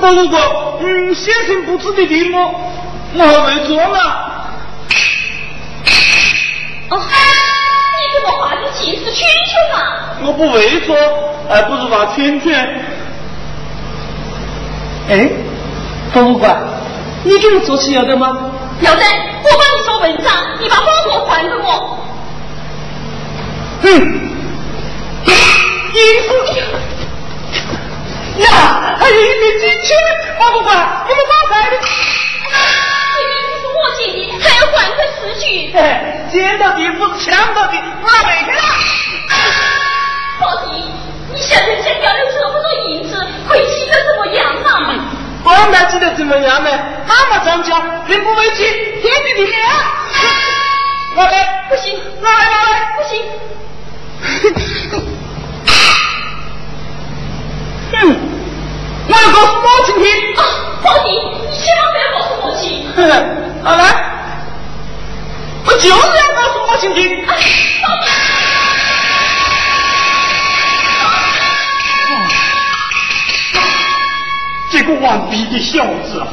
不不不，嗯，先生布置的题目我还没做呢。哦，你怎么画的尽是圈圈嘛？我不会做，还不是画圈圈。哎，博物馆，你给我做起要得吗？要得，我帮你做文章，你把包裹还给我。嗯，衣服。呀，还有一枚金圈，博物馆，你们发财的？是我捡的，还要还他死去。哎，捡到的不是抢到的，拿回去了。宝弟，你现在欠掉了这么多银子，会气得怎么样啊？我哪记得怎么样呢？那么涨价，并不为气，天地的面。拿来，不行，我来，我来，不行。嗯，我要告诉母亲听。啊，宝弟，你千万不要告诉母亲。拿来，我就是要告诉母亲听。宝弟。这个顽皮的小子！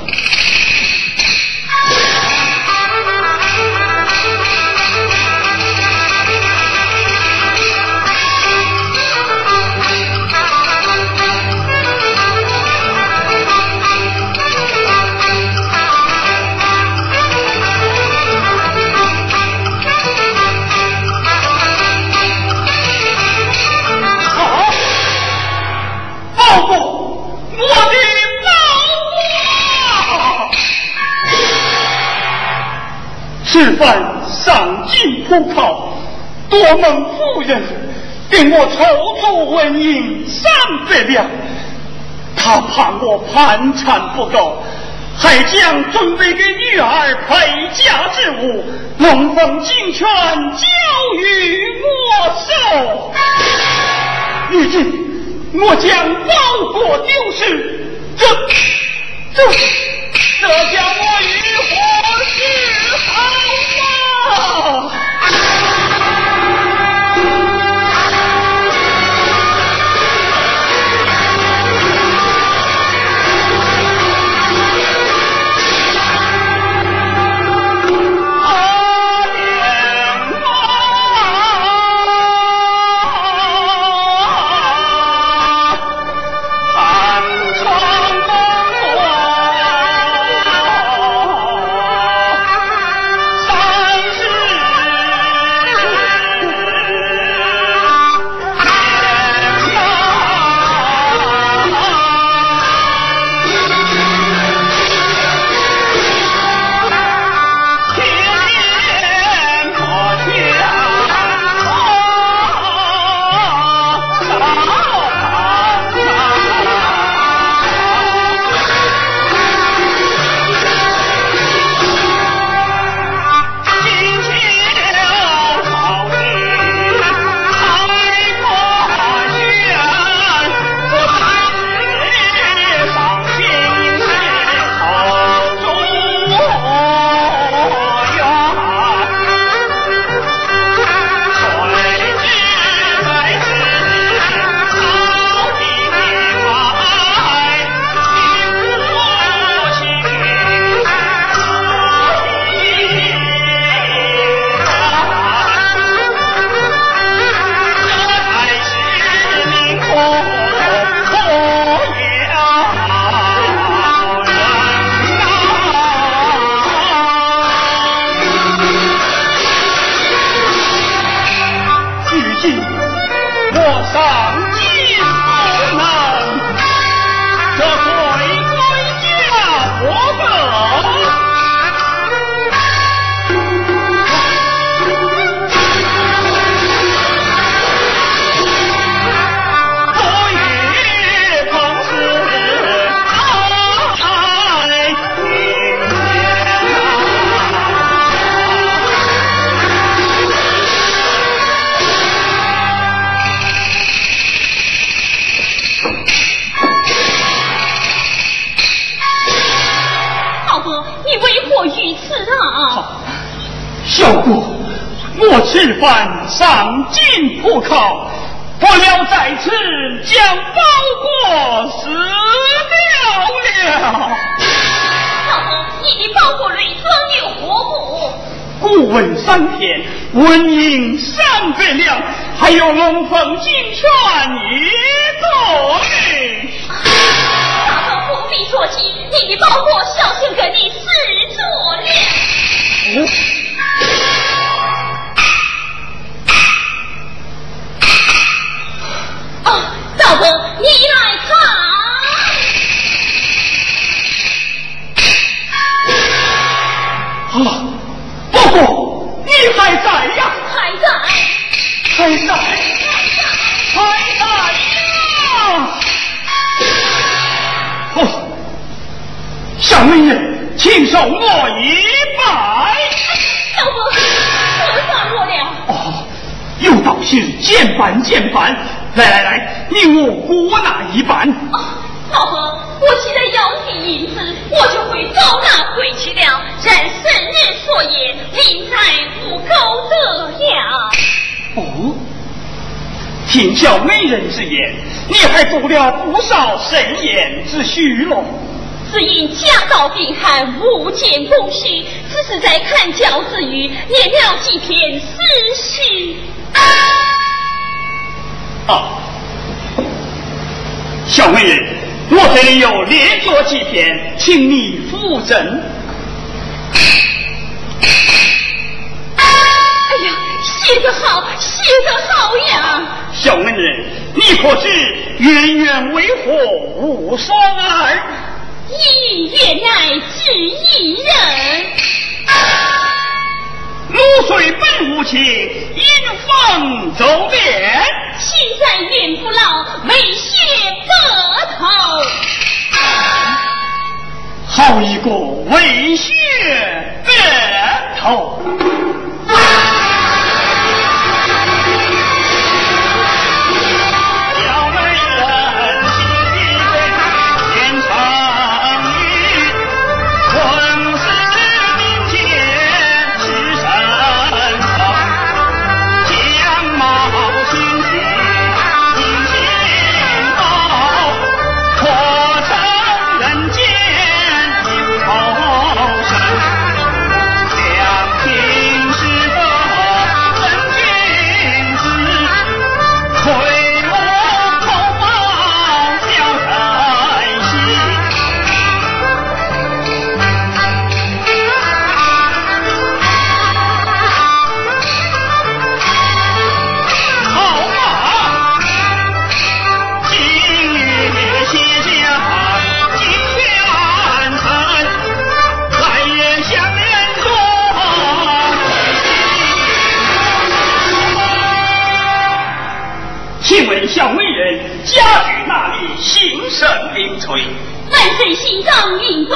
此番上京赴考，多蒙夫人给我筹措纹银三百两，他怕我盘缠不够，还将准备给女儿陪嫁之物龙凤金圈交于我手。如今我将包裹丢失，这这这叫我欲火熏好吗？你扶正。哎呀，写得好，写得好呀！小美人，你可知冤冤为何无双儿？一原来只一人。露水本无情，因风走脸。心在愿不老，为血白头。好一个为血白头！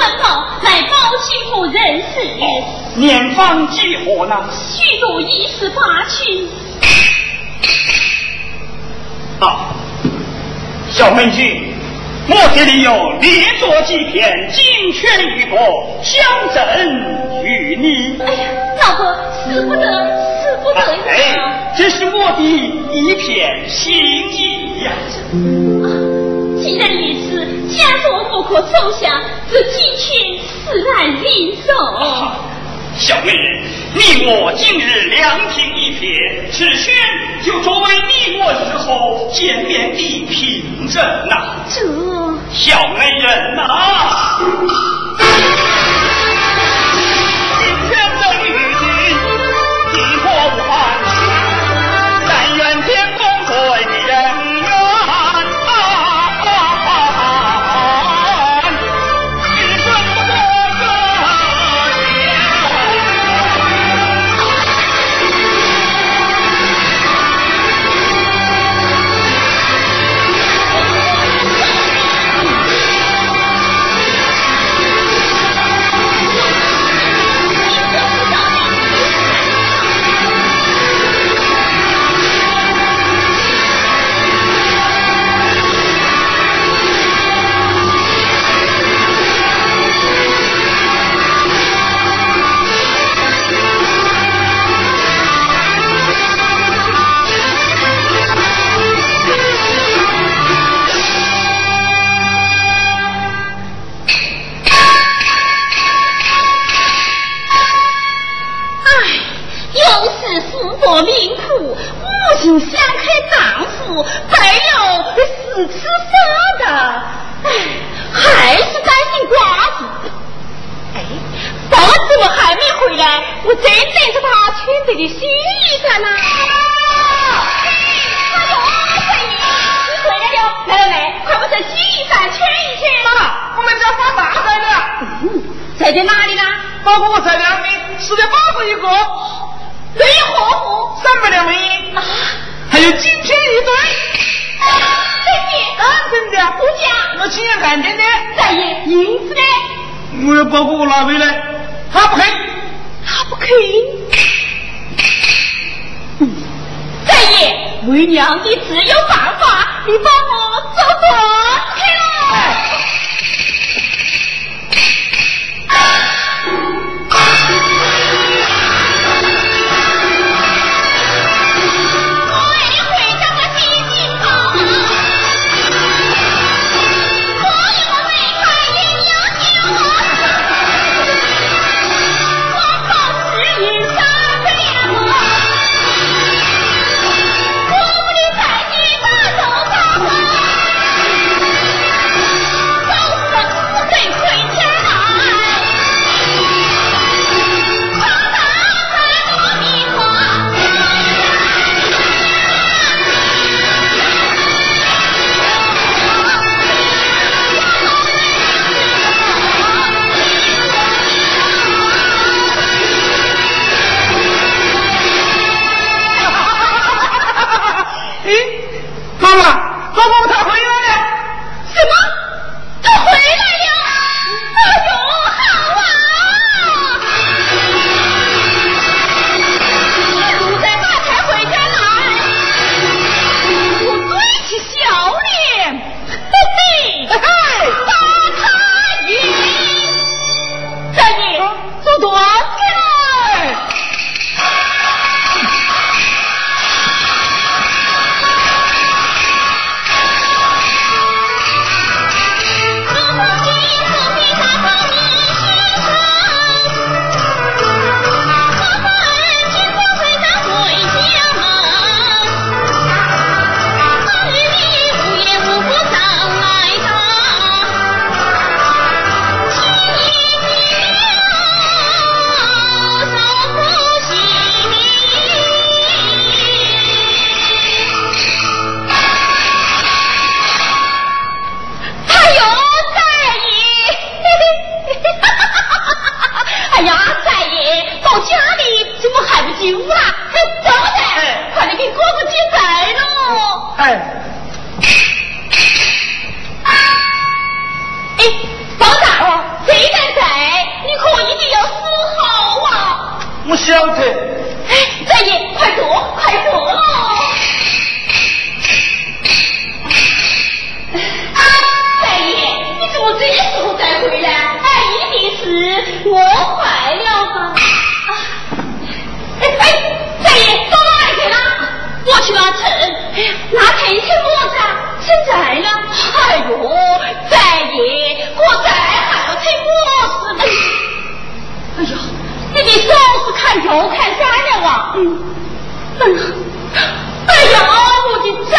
官报，来报媳妇认识。年方几何呢？虚度一十八去。啊，小美君，我这里有列作几篇精选一个，相赠与你。哎呀，老婆，使不得死不得。哎，这是我的一片心意呀！啊既然如此，家中不可收下，这几钱自然领受。小美人，你我今日两情一撇，此轩就作为你我日后见面的凭证呐。这小美人呐。是福伯命苦母亲想开丈夫没有死吃的哎还是担心瓜子哎保安怎么还没回来我正等着他穿这的新衣裳呢你回来了来来快把这新衣裳穿一穿。妈我们这发大财了嗯在的哪里呢？包括我在两边吃的包括一个。对何户？三百两银银。啊，还有金片一堆。真的？当真的。不假。我亲眼看见的。三爷，银子呢？我要包括我拿回来，他不肯，他不肯。三爷，为娘的自有办法，你帮我做断去了。我坏了吧？哎哎，大爷到哪里去了？我去拿秤。哎呀，拿秤去么子？秤在呢。哎呦，大爷，我再还要秤么子的？哎呦，你的手是看油看山了啊？嗯，哎呀，哎呀，我的崽！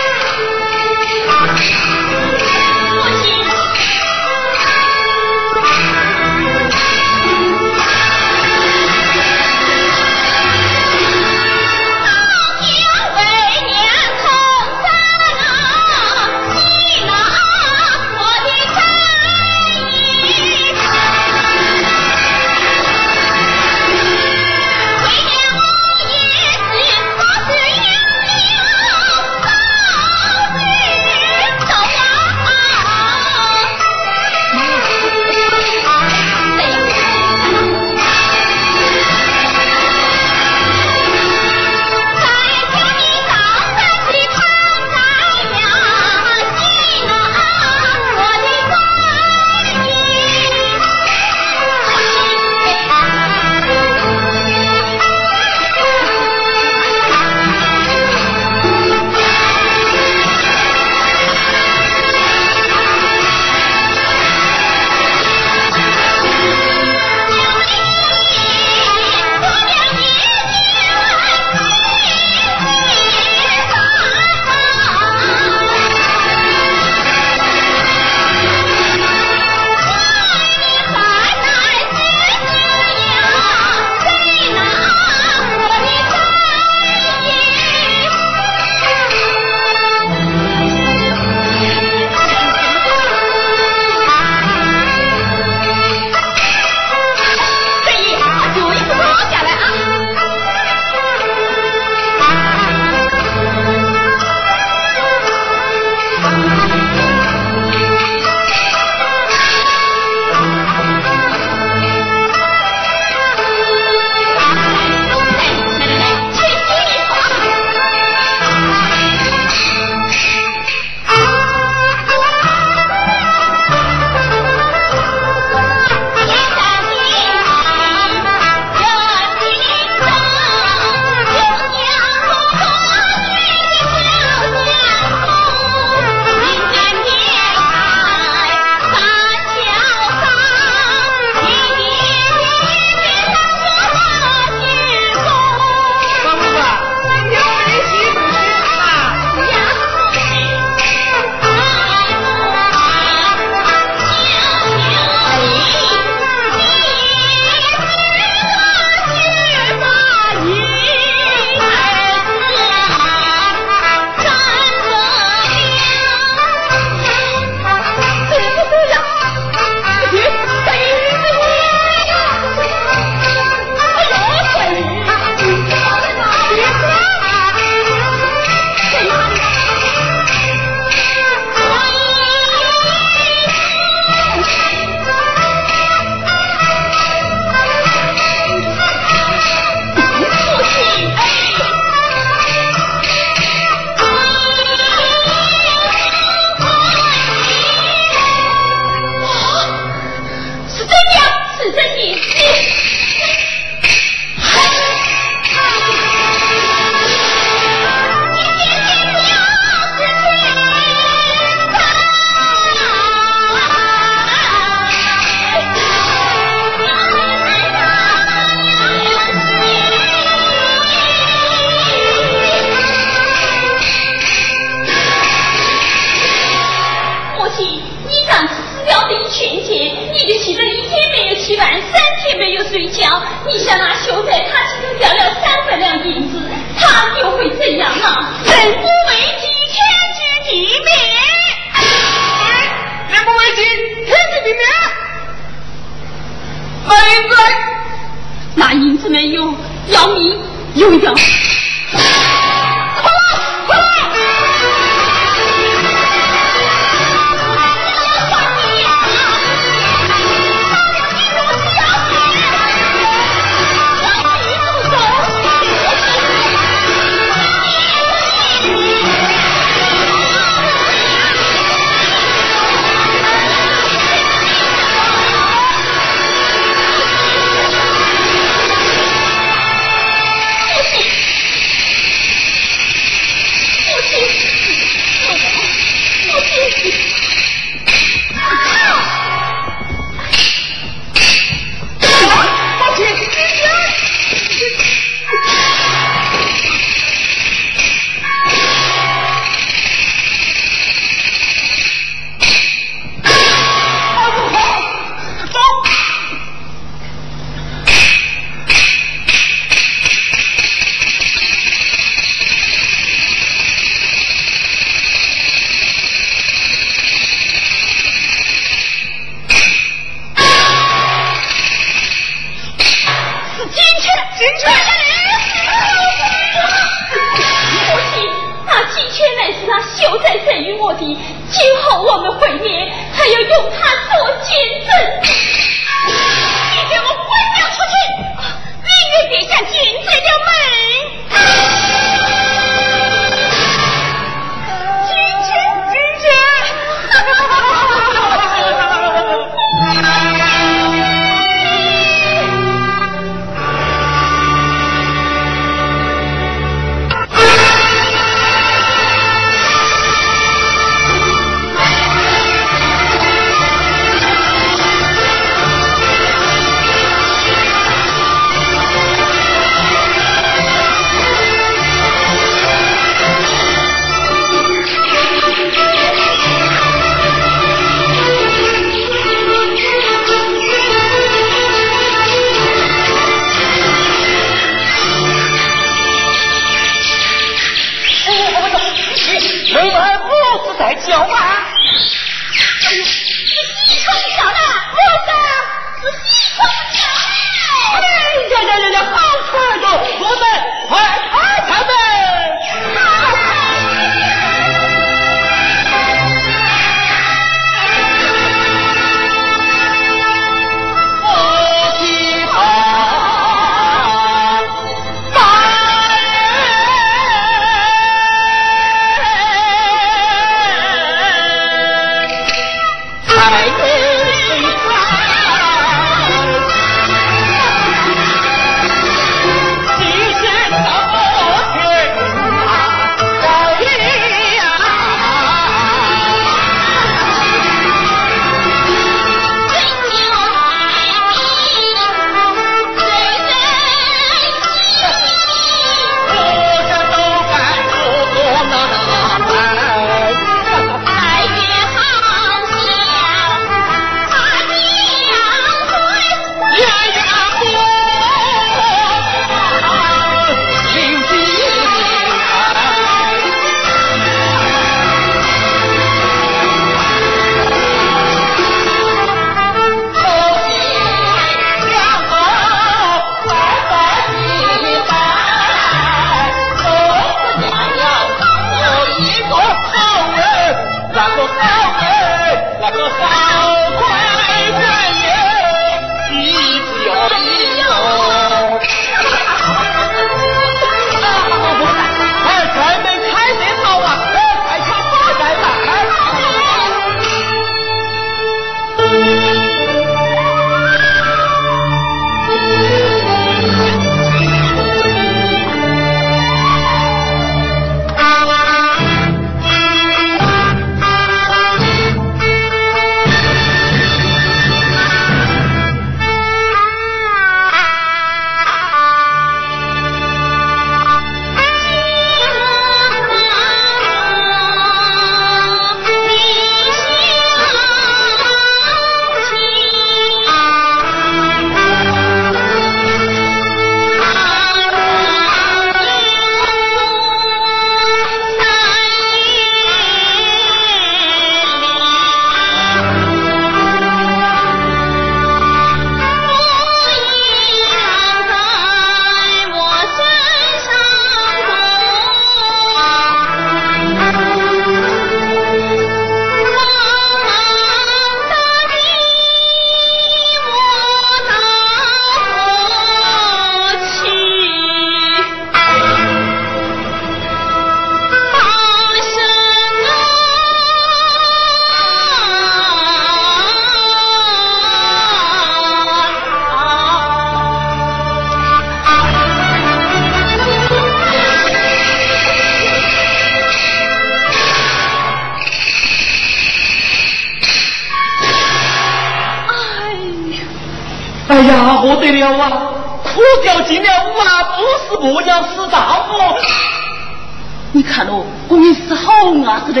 子的。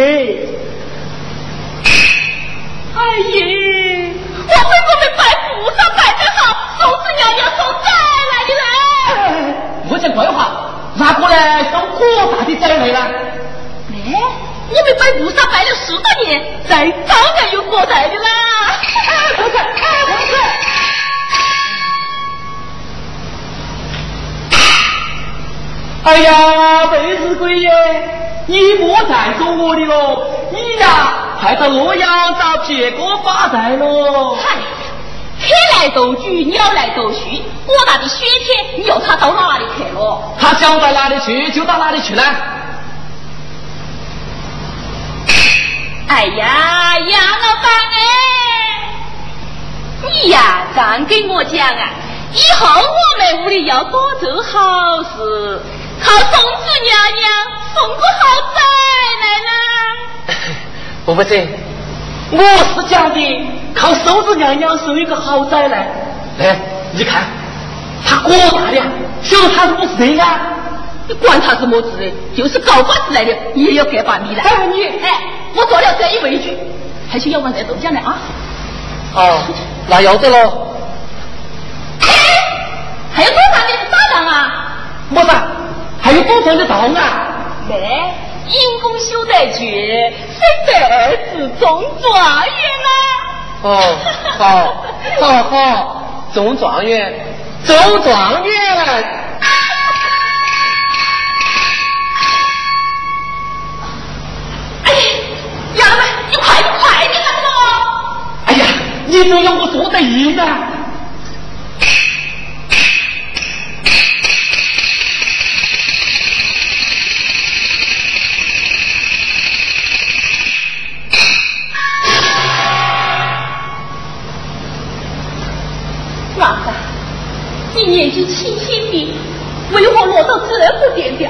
哎呀，我们我们拜菩萨拜得好，送子娘娘送灾来的嘞。我讲怪话，哪个来送可大的灾来了？哎，我们摆菩萨拜了十多年，再当然有过灾的啦。不是，不是。哎呀，贝子鬼耶，你莫再说我的喽，你呀，快到洛阳找撇哥发财喽。嗨，天来斗居，鸟来斗虚，我大的雪天，你要他到哪里去了？他想到哪里去就到哪里去了。哎呀，杨老板哎，你呀，刚跟我讲啊，以后我们屋里要多做好事。靠松子娘娘送个好仔来了。不不是，我是讲的靠手指娘娘送一个好仔来。来，你看他多大了，晓得他是么事啊？你管他是么子的，就是高官子来的，你也要给把米来。还问你，哎，我做了这一围句，还是要往这豆浆来啊？哦，那要得喽。还有多大的大郎啊？么子？还有多少的道啊？来，因公修得绝，生得儿子中状元啦！哦，好，好好，中状元，中状元！哎呀，丫头们，你快点，快点来咯！哎呀，你不要我做得意啊！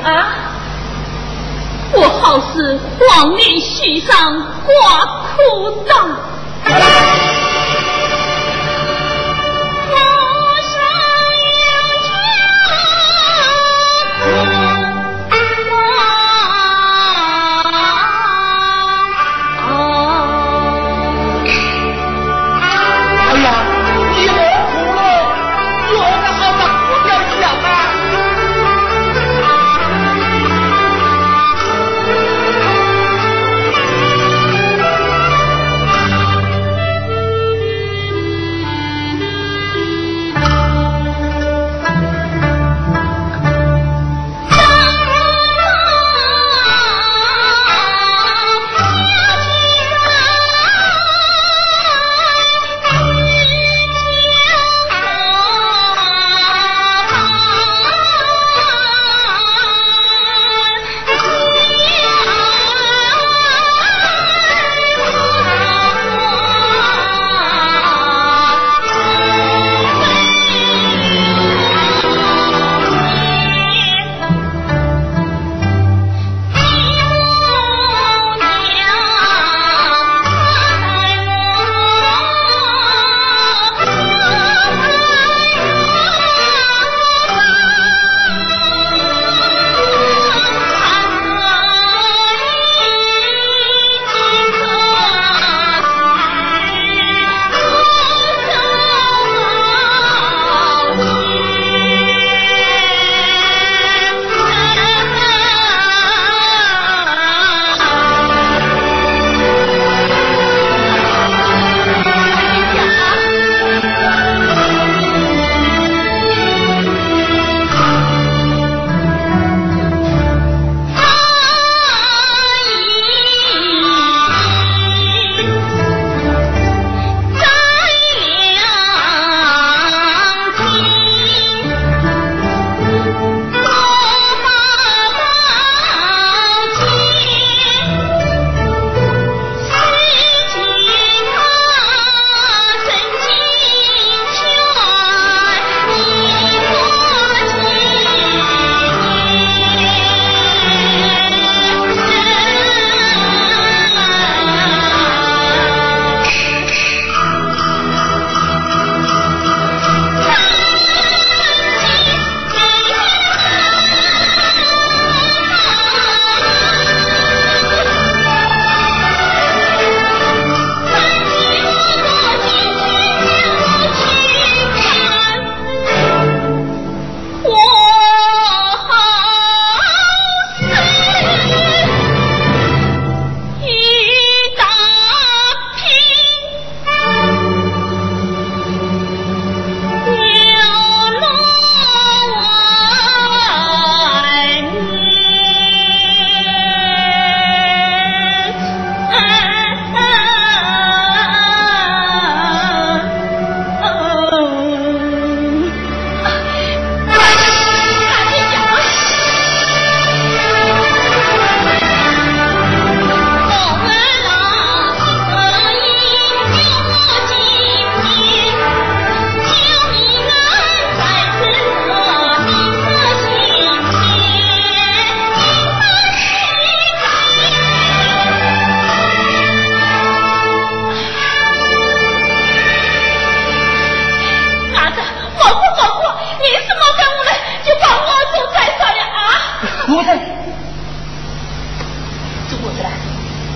啊？我好似黄连絮上挂枯刀。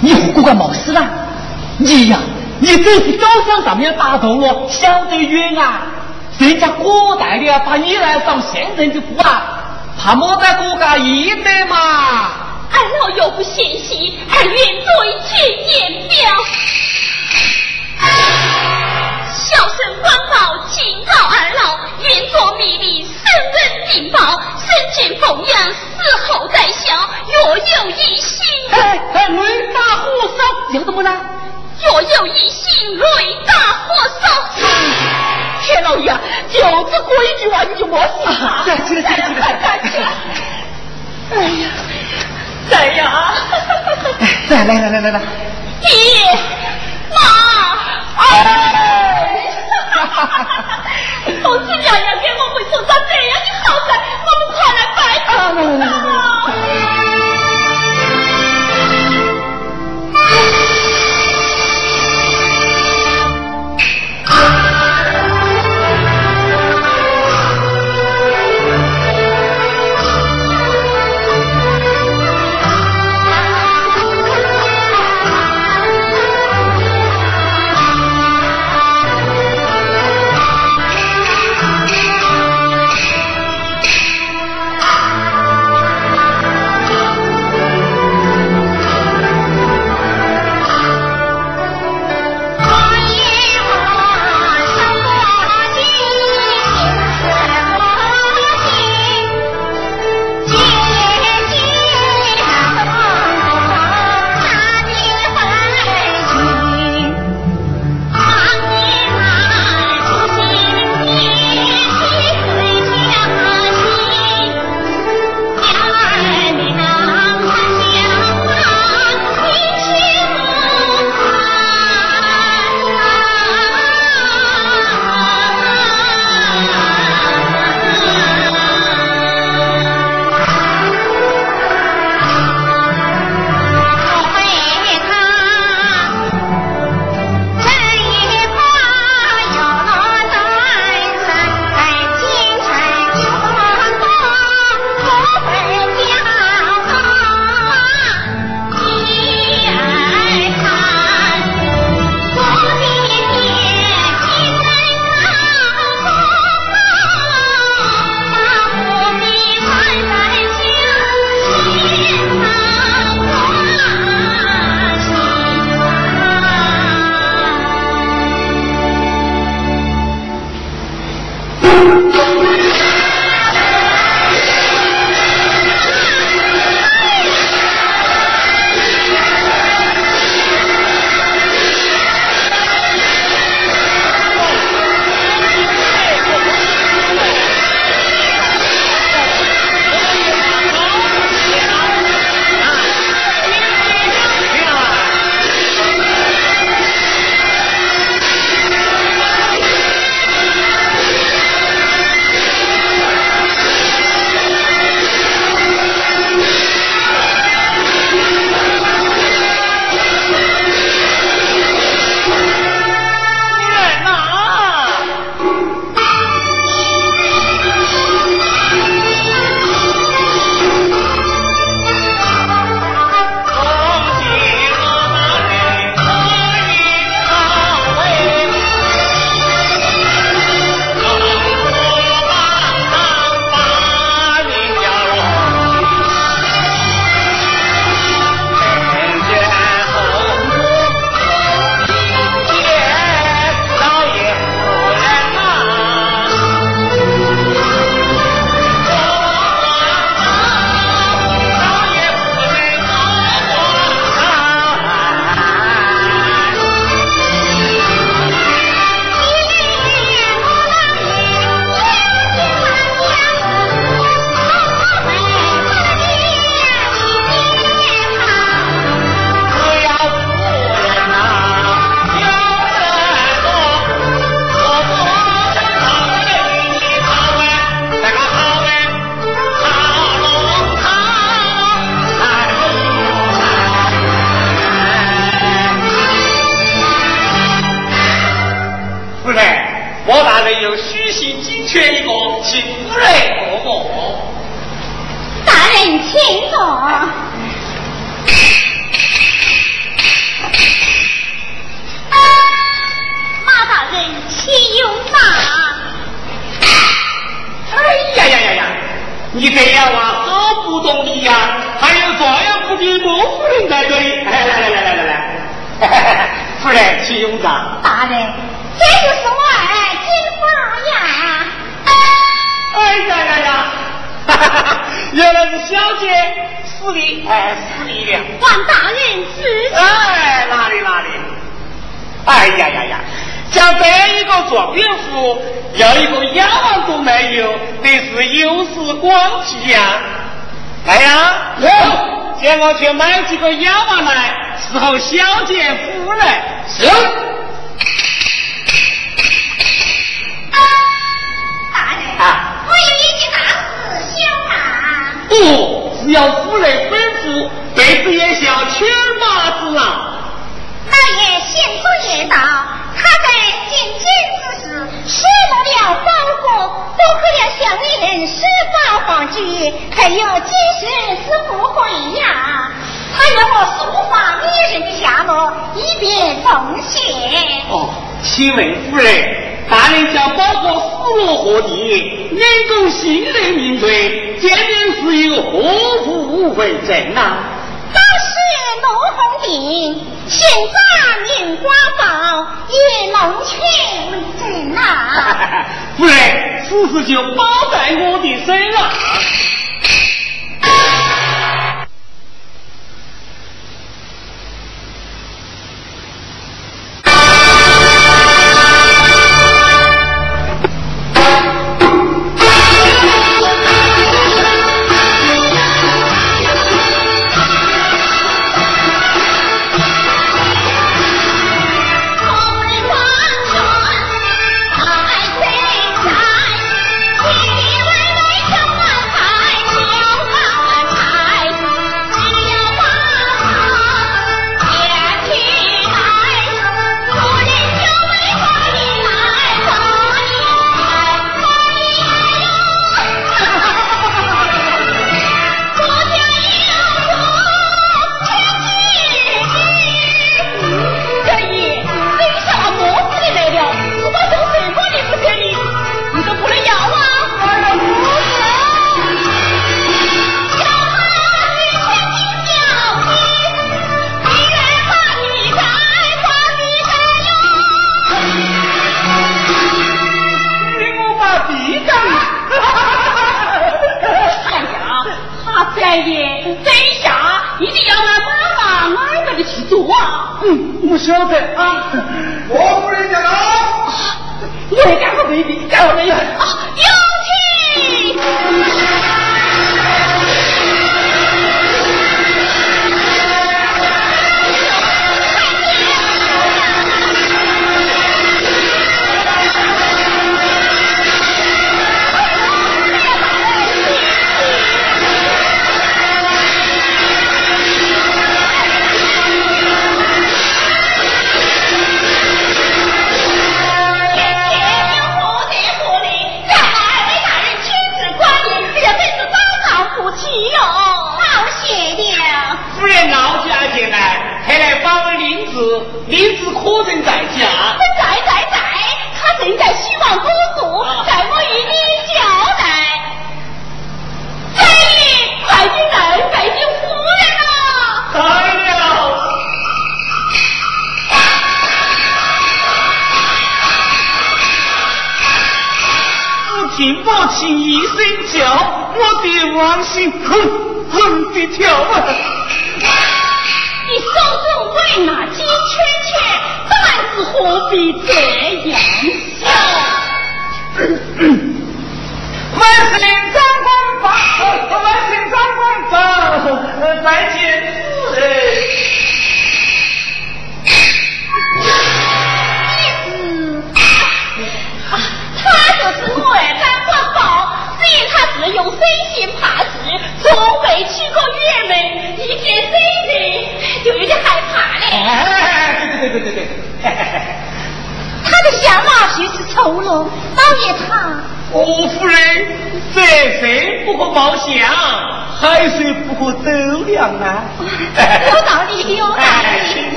你何过个没事啦？你呀，你真是高香上面打头了，晓得远啊！人家古代的把你来当现任的夫啊，怕没得国家医德嘛？俺老又不嫌弃，还愿对天言表。小生官报警告二老，愿作秘密，生人禀报，生前奉养，死后再孝，若有一心。哎哎，雷打火烧，有怎么了？若有一心，雷打火烧。天老爷，就这规矩话你就莫信了。来来来来来！哎呀，来呀！来来来来来来！爹妈，哎！同志娘娘给我们送上这样的好菜，我们快来拜堂。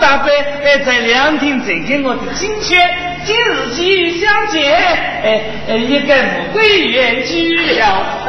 大伯，哎，在凉亭赠给我的金圈，今日相遇相见，哎哎，也该不归原去了。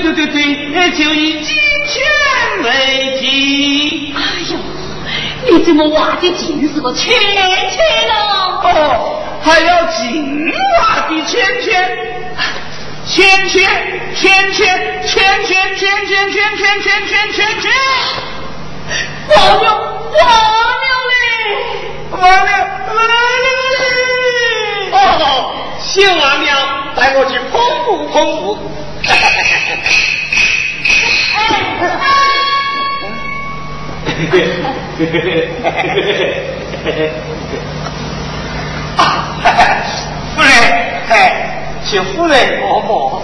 对对对对，就以金钱为基。哎呦，你怎么挖的尽是个圈圈了？哦，还要尽挖的圈圈，圈圈圈圈圈圈圈圈圈圈圈圈圈，完了完了嘞，完了完了嘞！哦，写完了，带我去捧不捧不。啊夫人哎请夫人摸摸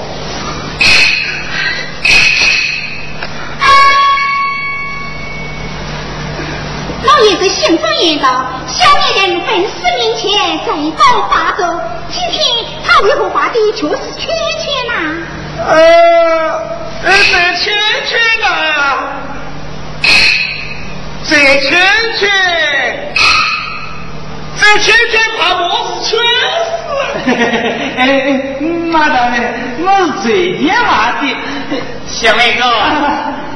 老爷子信奉一道小美人本事面前再不化妆今天他为何画的却是缺钱呐呃，呃，这清脆的，这清脆，这清脆，怕不是穿死。嘿嘿嘿，哎，马大人，我是最爷们的。小妹哥，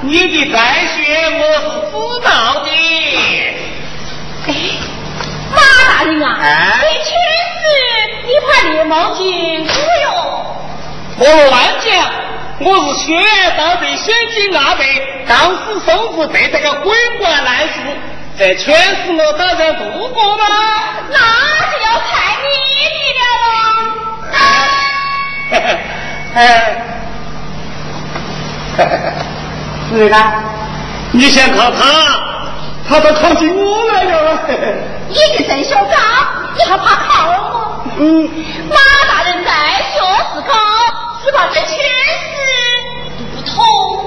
你的白雪我是知道的。哎，马大人啊，你穿时你怕你毛巾不用？我乱讲。我是学到的先进阿辈，当时收复对这个鬼怪来世，这全是我打算度过吗？那就要看你的了。哎，是的，你想靠他，他都靠近我来了。你的真小刚，你还怕靠我？嗯。马大人在学时高，只怕这全是不通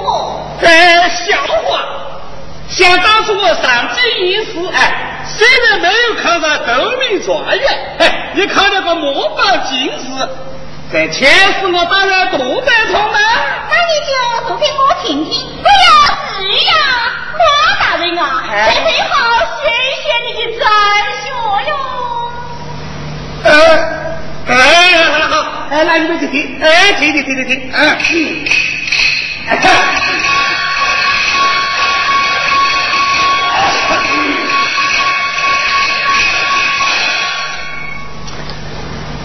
哦。哎，笑话！想当初我上京应试，哎，虽然没有考上奏明状元，哎，也考了个墨宝进士。这前世我当然读得通了。那你就读给我听听。哎呀，是呀，马大人啊，这最好谢谢你的赞学哟。哎。哎，好好，哎，来你们去听，哎，停停停停停，嗯，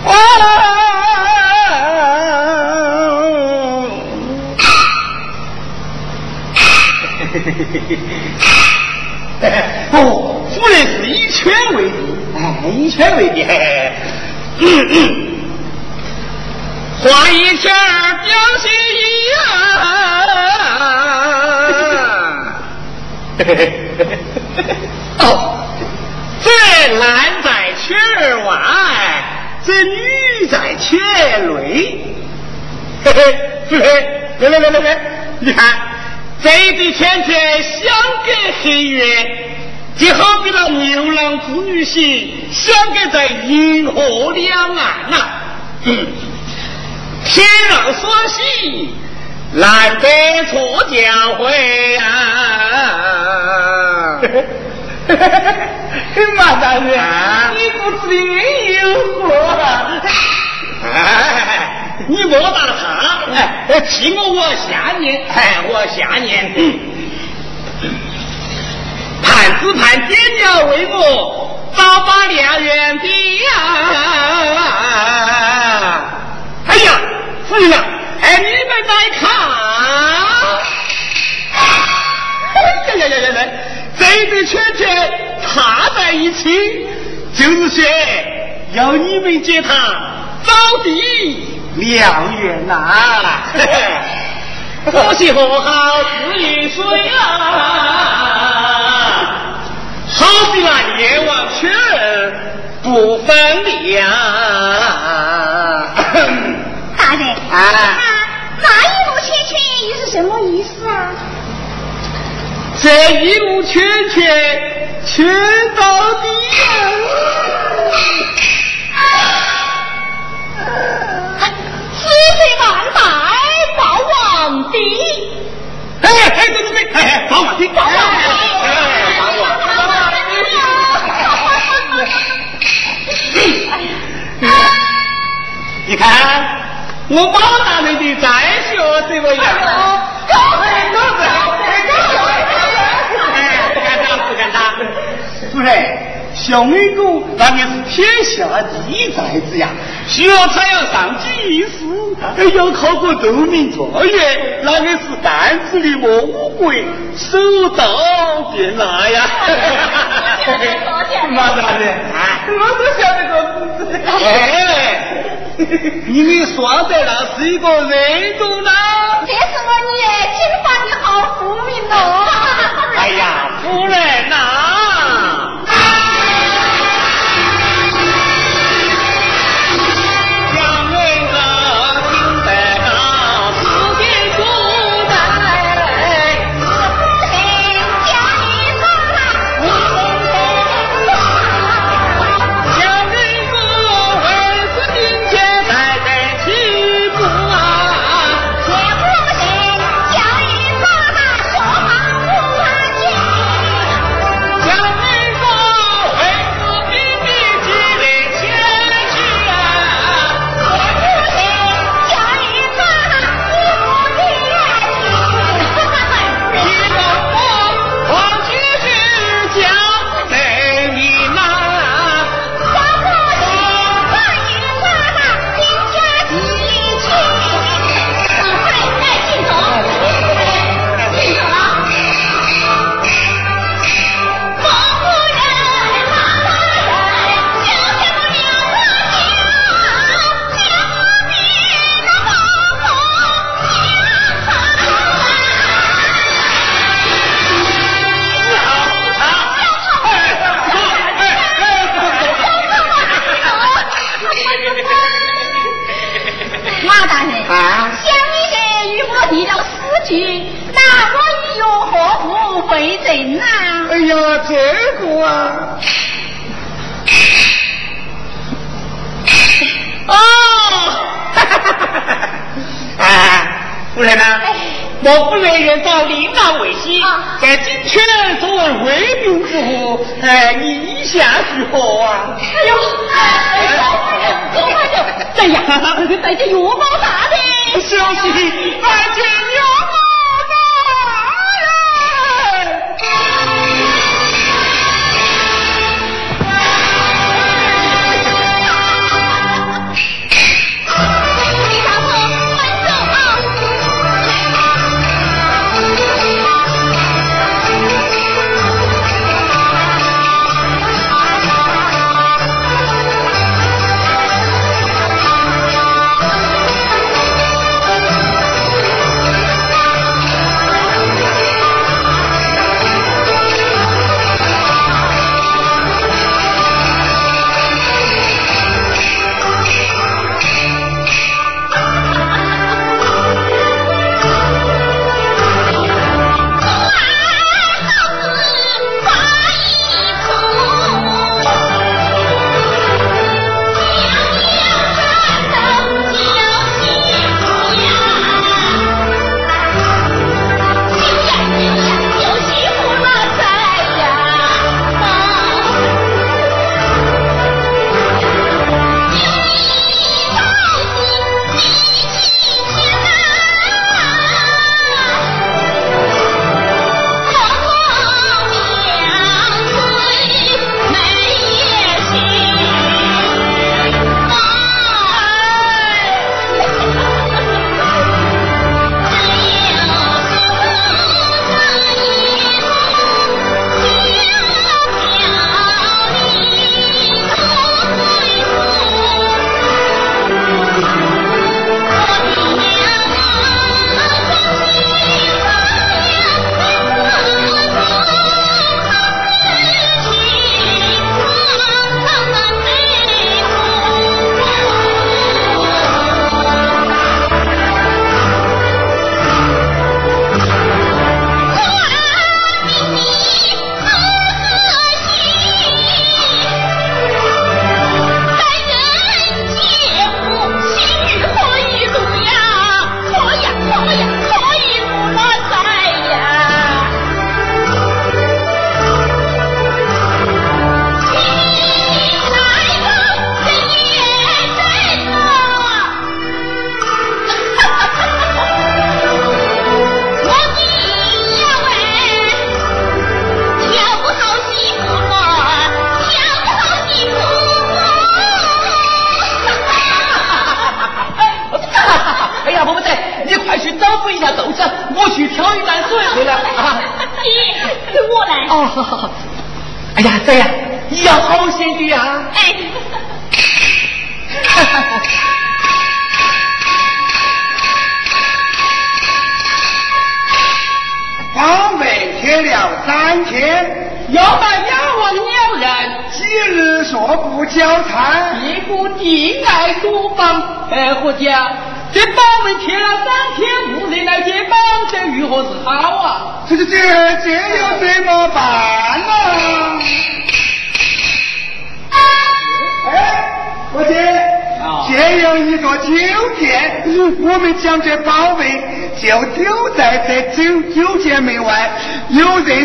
哇！哦，夫人是以权为帝，哎，以权为帝，嘿嘿。画一圈表心意啊！哦，这男在圈外，这女在圈内。嘿嘿嘿嘿，来来来来来，你看这对圈圈相隔黑月。就好比那牛郎织女星相隔在银河两岸呐，天让双喜，难得错交会啊！马大人，你不知你有过？哎，你莫打他，哎，替我我下念，哎，我下念。盼只盼爹娘为我早把良缘的呀！哎呀，哎，你们来看！哎呀呀呀呀！这对圈圈踏在一起，就是说要你们接他早地良缘呐！可惜和好似一水啊！好比那阎王圈不分离呀！大人，啊，那一路圈圈又是什么意思啊？这一路圈圈圈到底啊！子孙万代保王帝。哎哎对对对，哎保王帝，保王帝。你看，我包大人的在学怎么样？高人高人，哎，不敢当，不敢当。夫人，小妹哥那也是天下第一才子呀，需要他要上京应试，要考过奏明状元，那个是担子里莫乌龟，手到便拿呀。马大人，我都晓得个。哎。你们说的那是一个人种呢？这是我年轻发的好福命哦！哎呀，夫人呐！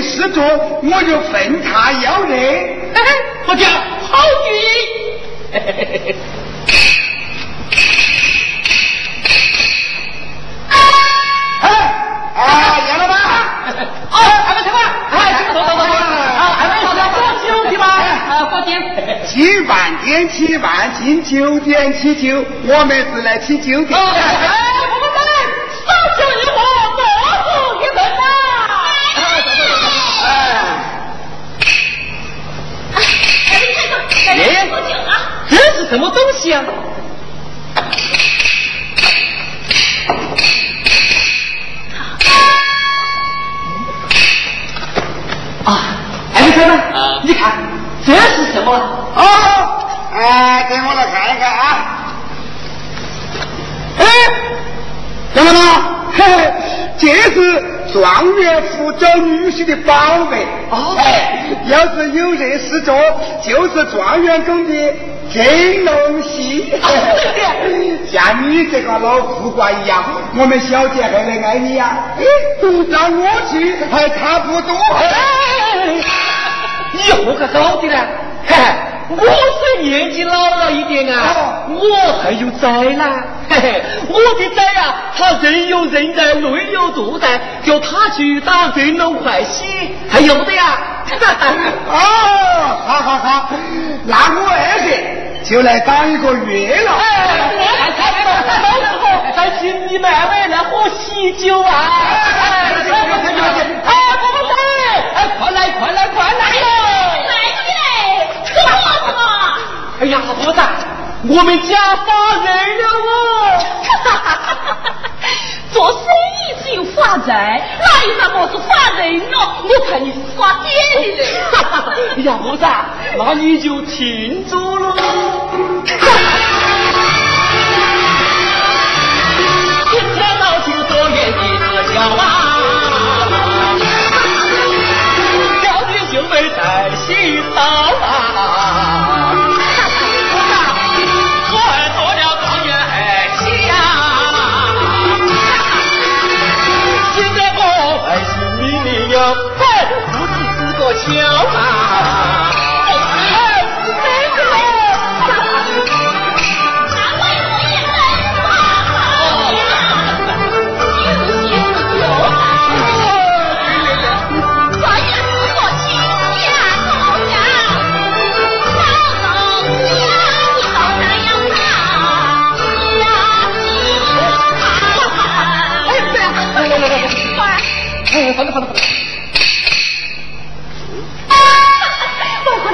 我们是来去酒店。哎，我们来，少酒一壶，多喝一顿呐。哎，爷爷，这是什么东西啊？啊，艾米哥呢？你看，这是什么？哦，哎，给我来看一看啊。哎，怎么了？嘿嘿，这是状元府找女婿的宝贝。哦，哎，要是有人事做，就是状元宫的真龙戏。像你这个老苦瓜一样，我们小姐还能爱你呀？让我去还差不多。你何个搞的呢？嘿，我是年纪老了一点啊，我还有灾呢。嘿嘿，我的灾呀，他人有人在，内有肚在，叫他去打真龙快喜，还有的呀。哦，好好好，那我二十就来当一个月了。哎，开开了，到时候还请你慢慢来喝喜酒啊！哎，我们来，哎，快来，快来，快来来起来？哎呀，婆子，我们家发人了哦！做生意只有发财，哪有什么是发人哦？我看你是耍癫的人。哎 呀，婆子，那你就听着喽。今天老请坐月的小啊，小弟就没在洗澡啊。嘿，不只是个小啊。哎，谁是难怪我也很好呀，有钱有好，专业是我亲家头上，老农家你好那样大，呀，哎，对呀，来来来来来，哎，放着放着放着。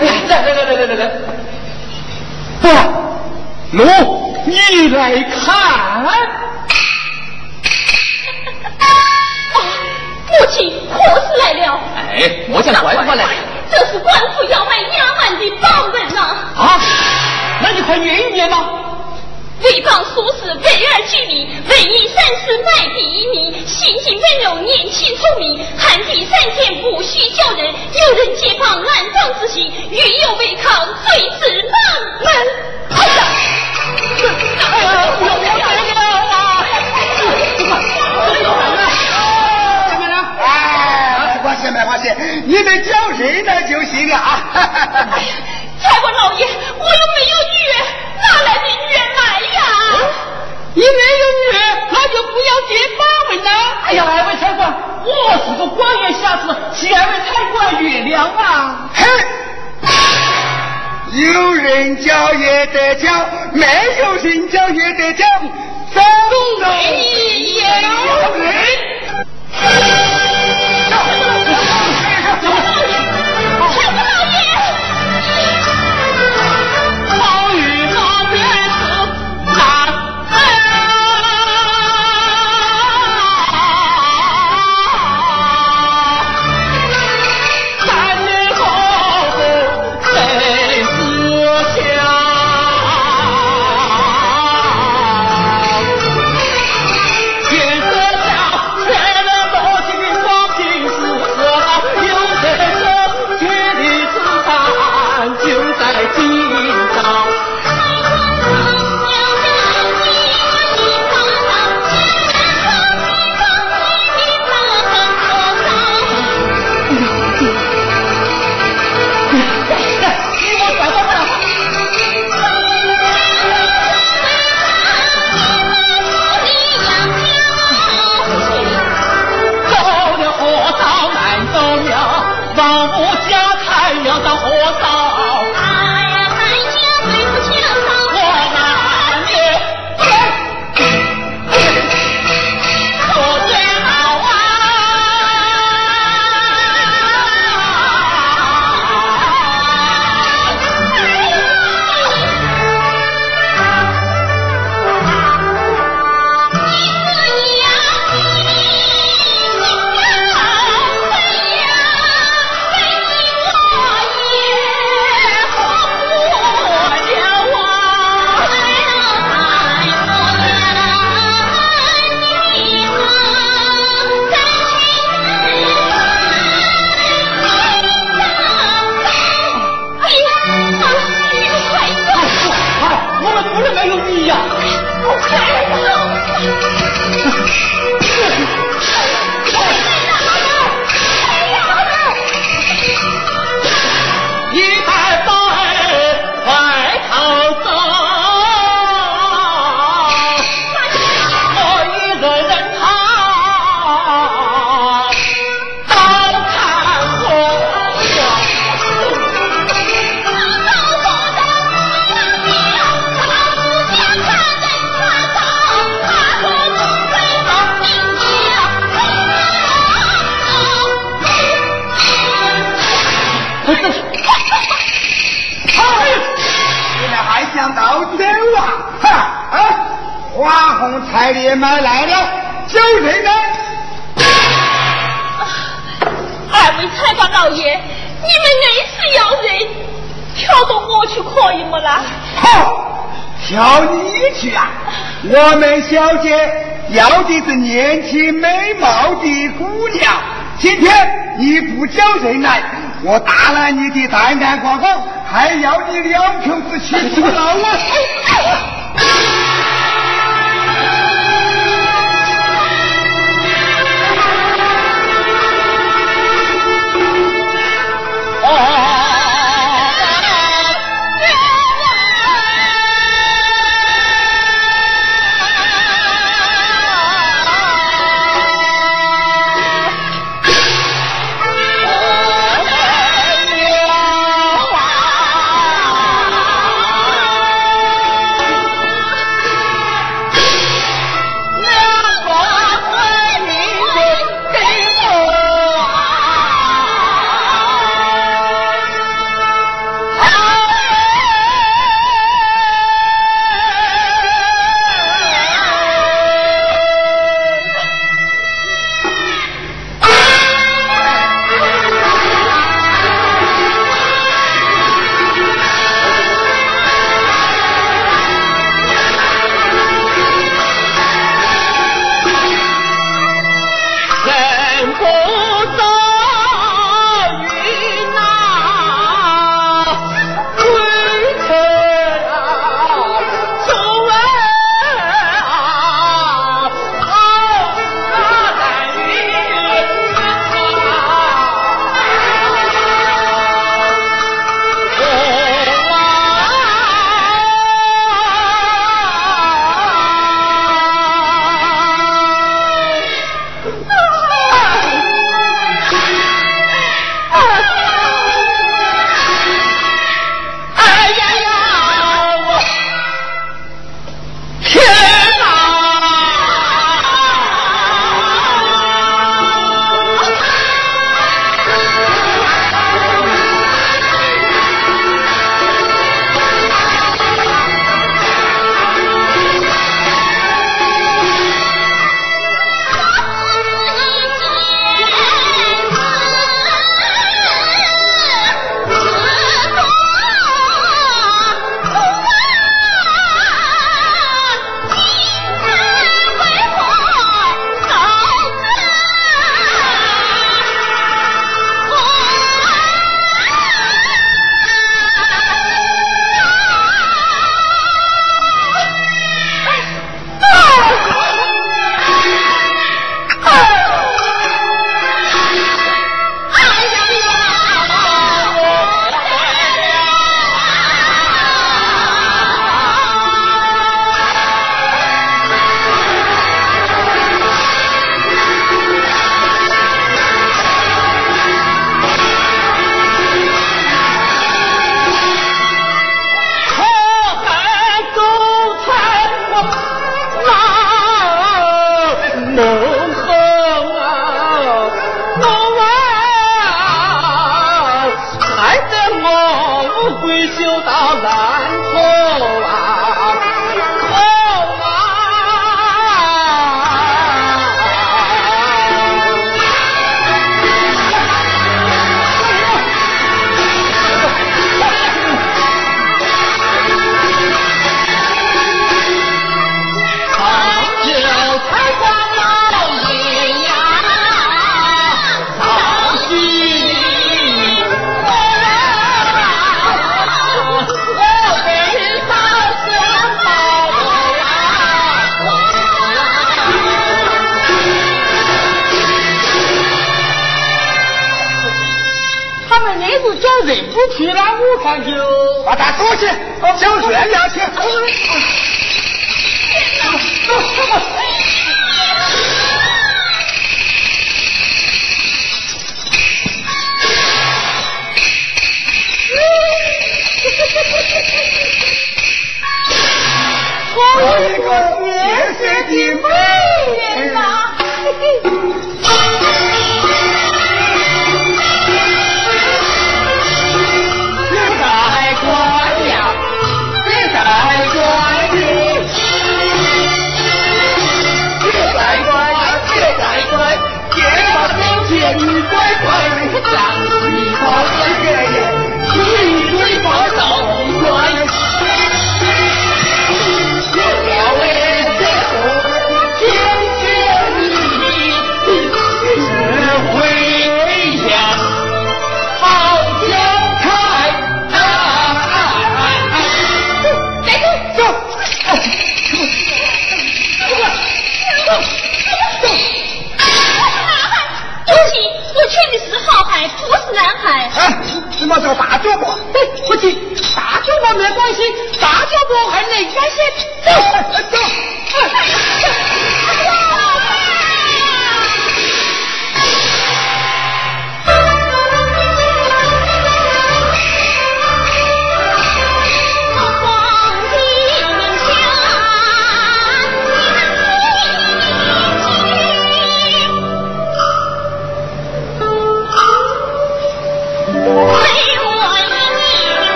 来来来来来来来，不，奴，你来看。母亲，何时来了？哎，我叫官府来。这是官府要卖衙门的报人呐。啊，那你快念一念吧。为帮苏轼为儿举例，为以三十乃第一名，性情温柔，年轻聪明，寒地三天不许叫人，有人揭帮暗藏之心，欲有违抗，罪至南门。没关系，没关系，你们叫谁来就行了啊。哎呀，财官老爷，我又没有女，哪来的女来呀？你没有女，那就不要结八文了。哎呀，二位财官，我是个官员下士，请二位财官原谅啊。嘿，有人叫也得叫，没有人叫也得叫，总有有人。是年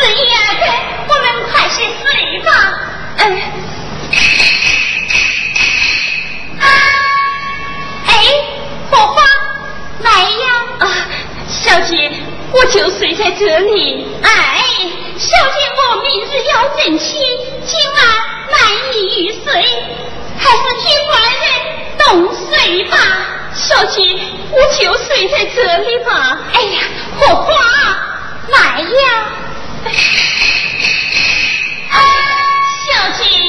四爷，我们快些睡吧。哎。哎，火花来呀！啊，小姐，我就睡在这里。哎，小姐，我明日要正亲，今晚难以入睡，还是听外人动睡吧。小姐，我就睡在这里吧。哎呀，火花来呀！小姐。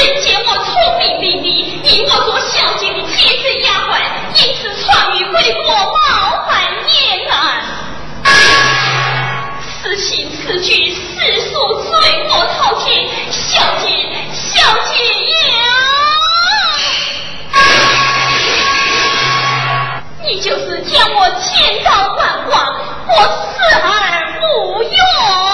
人见我聪明伶俐，以我做小姐的贴身丫鬟，因此创于为我冒百年难。此情此局，实属罪过滔天。小姐，小姐呀，你就是将我千刀万剐，我死而无用。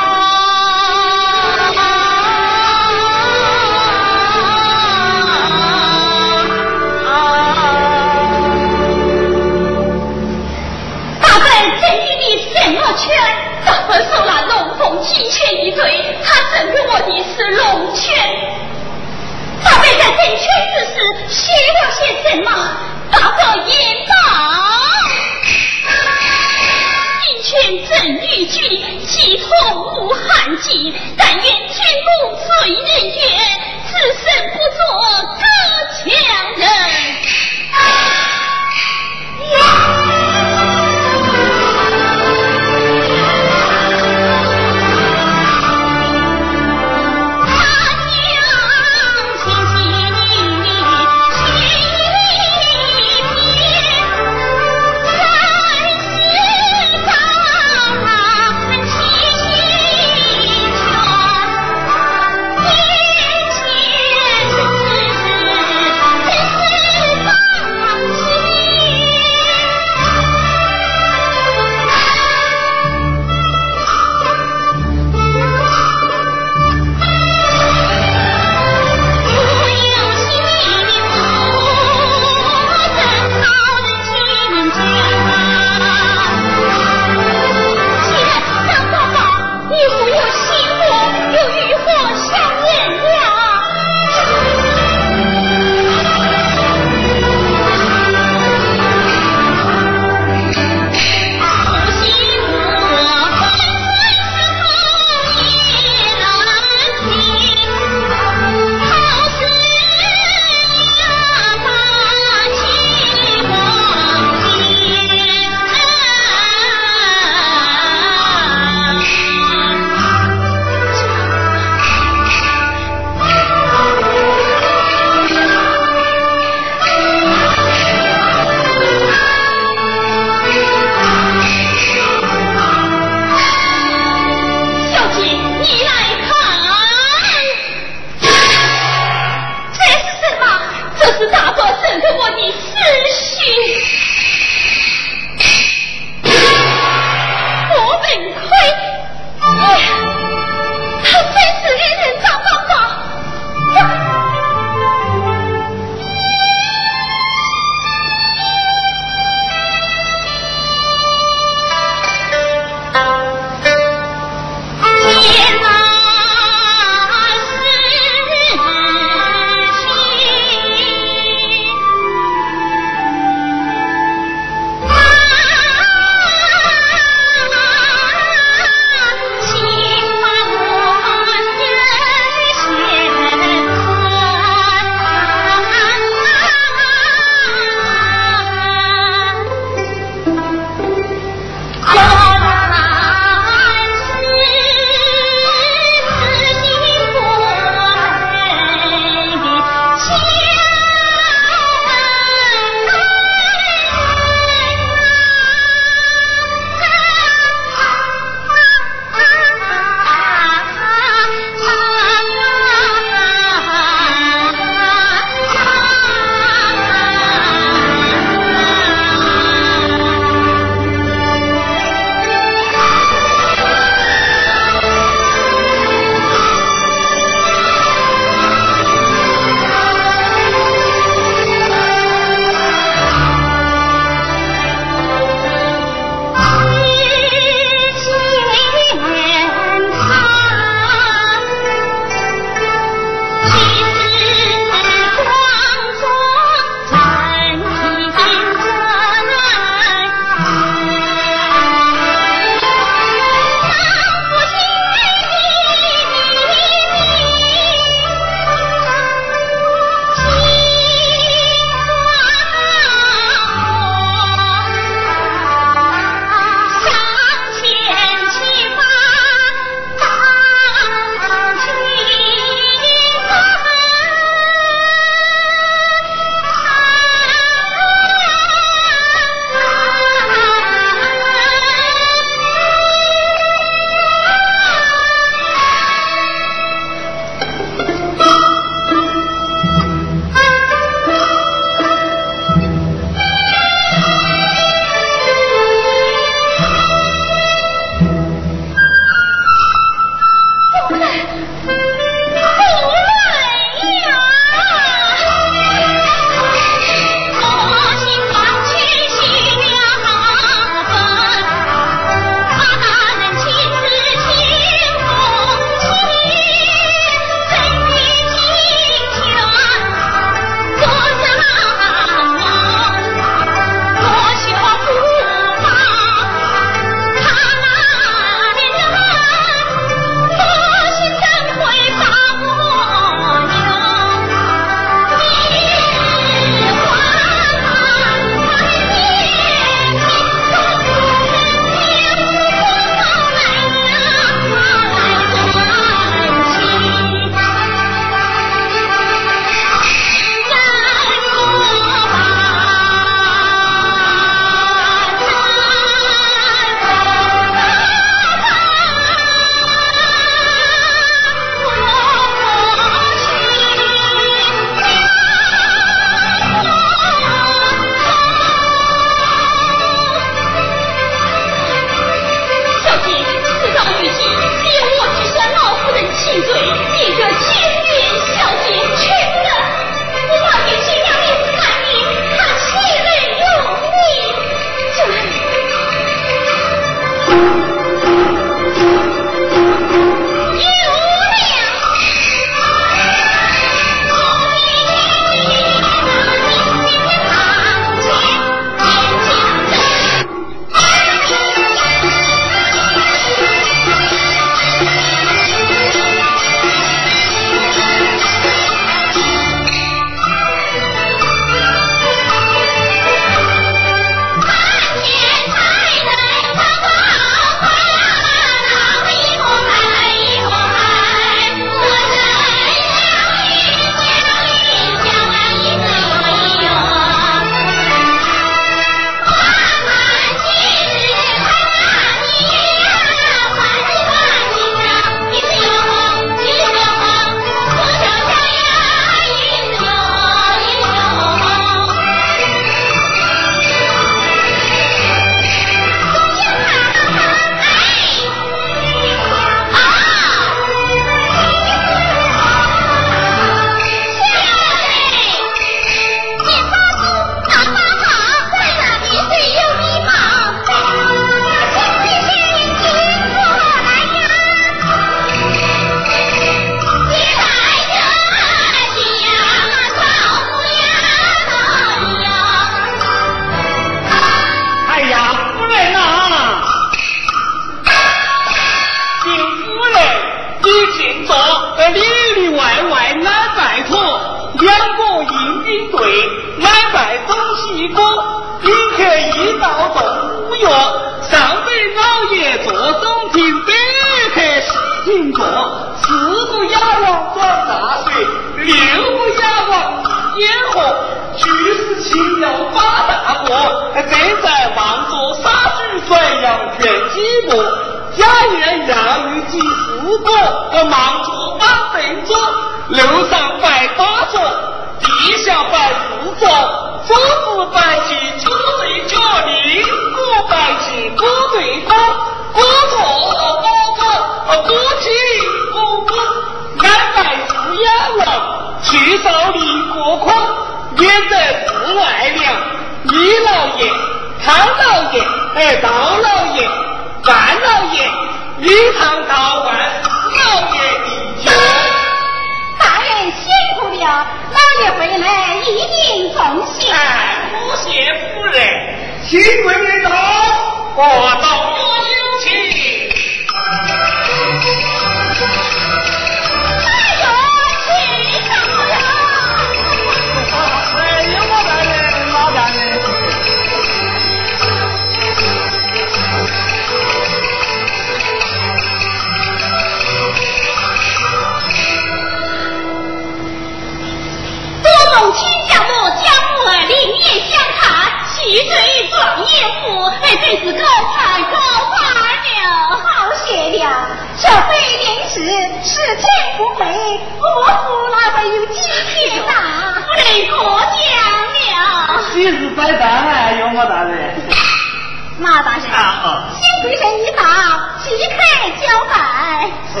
此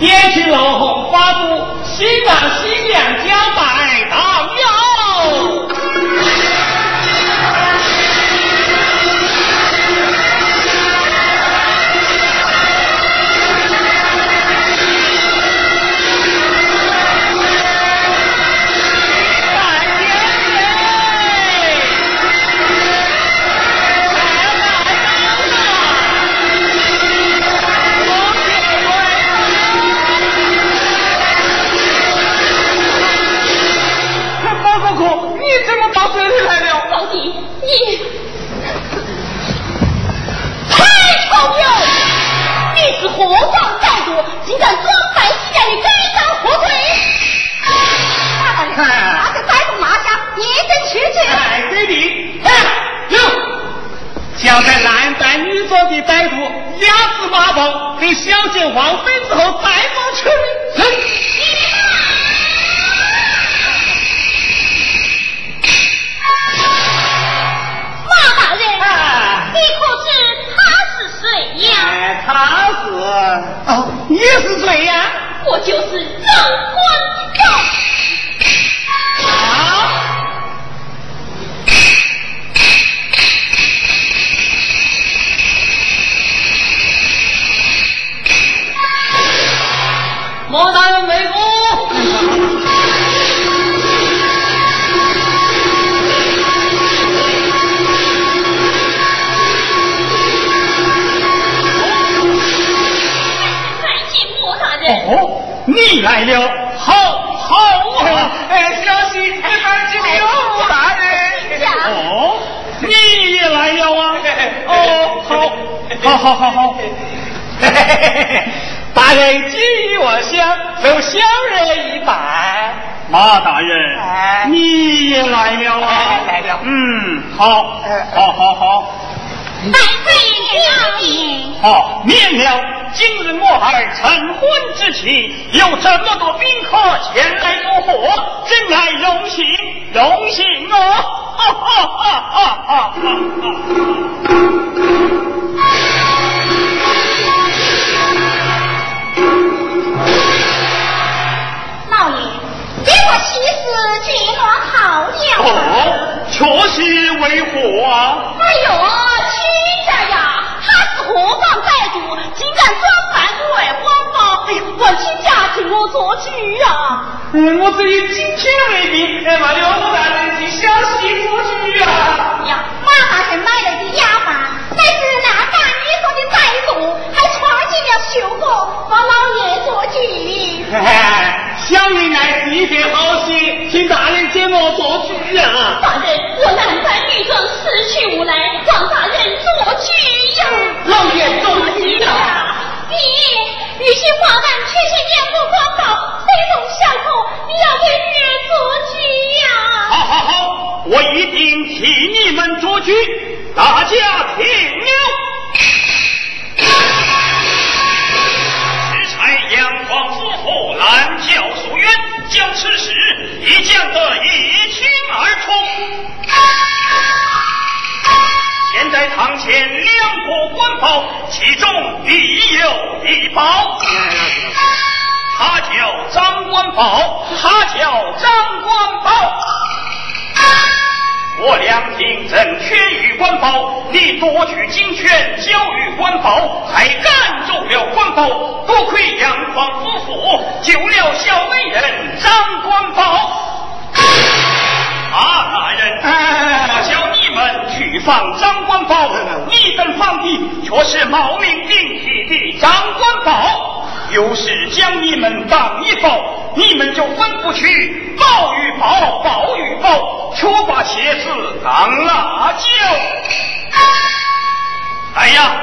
电信老总发布新郎新娘将白堂呀敬皇妃婚之期，有这么多宾客前来祝贺，真乃荣幸，荣幸啊！哈哈哈哈哈！是以金钱为名哎把人啊！呀，妈妈是买了丫鬟，是那的再多，还闯进了绣阁，把老爷捉去。嘿，小乃是你片好心，请大人接我捉去呀！大人，我男扮女装，四去无来，望大人捉去呀！老爷捉去呀！你与其花旦，却是演我广告，非同。我一定替你们做主，大家听了。杨广夫妇拦轿诉冤，将此事一讲得一清二楚。现在堂前两个官宝，其中必有一宝。他叫张官宝，他叫张官宝。我两听正缺于官宝，你夺取金权交于官宝，还赶走了官宝，多亏杨广夫妇救了小美人张官宝。啊大人，我叫们去放张官宝，你等皇帝却是冒名顶替的张官宝，又是将你们当一宝。你们就分不去，宝与宝，宝与宝，却把鞋子当辣椒。哎呀，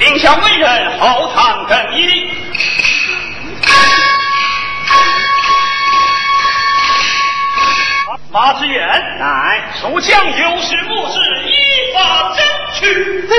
定下为人好堂更衣。马志远，乃，蜀将有事无事依法争取。这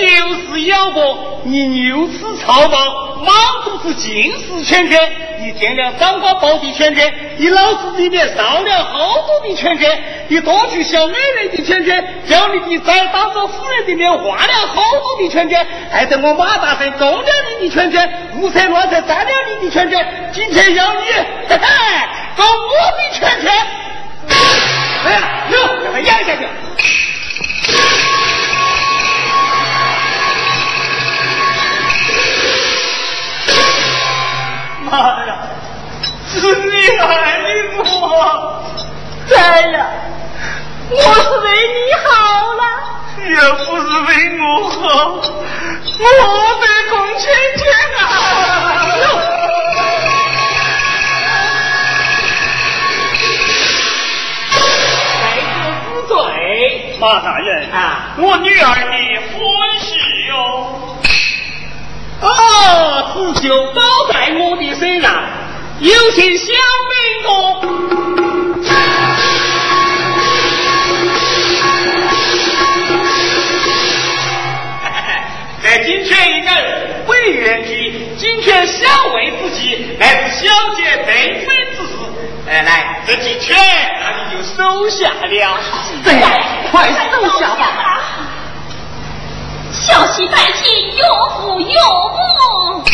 里。又是妖魔，你牛吃草包，莽都是尽是圈圈。你见了张官宝的圈圈，你脑子里面少了好多的圈圈。你夺取小美人的圈圈，叫你的崽当着夫人的面画了好多的圈圈，害得我马大神中了你的圈圈，胡扯乱扯占了你的圈圈。今天要你，嘿嘿，搞我的圈圈。哎呀，走，让他压下去。妈呀！是你害的我！哎呀，我是为你好了。也不是为我好，我得共钱钱啊！在此之罪，马大人啊，我女儿的婚事哟。哦，此就包在我的身上，有请小美公。在今天一个委员局，今天小位之际，乃是小姐对妃之事。来，来，这金钱那你就收下了。对，快收下吧。小心代替岳父岳母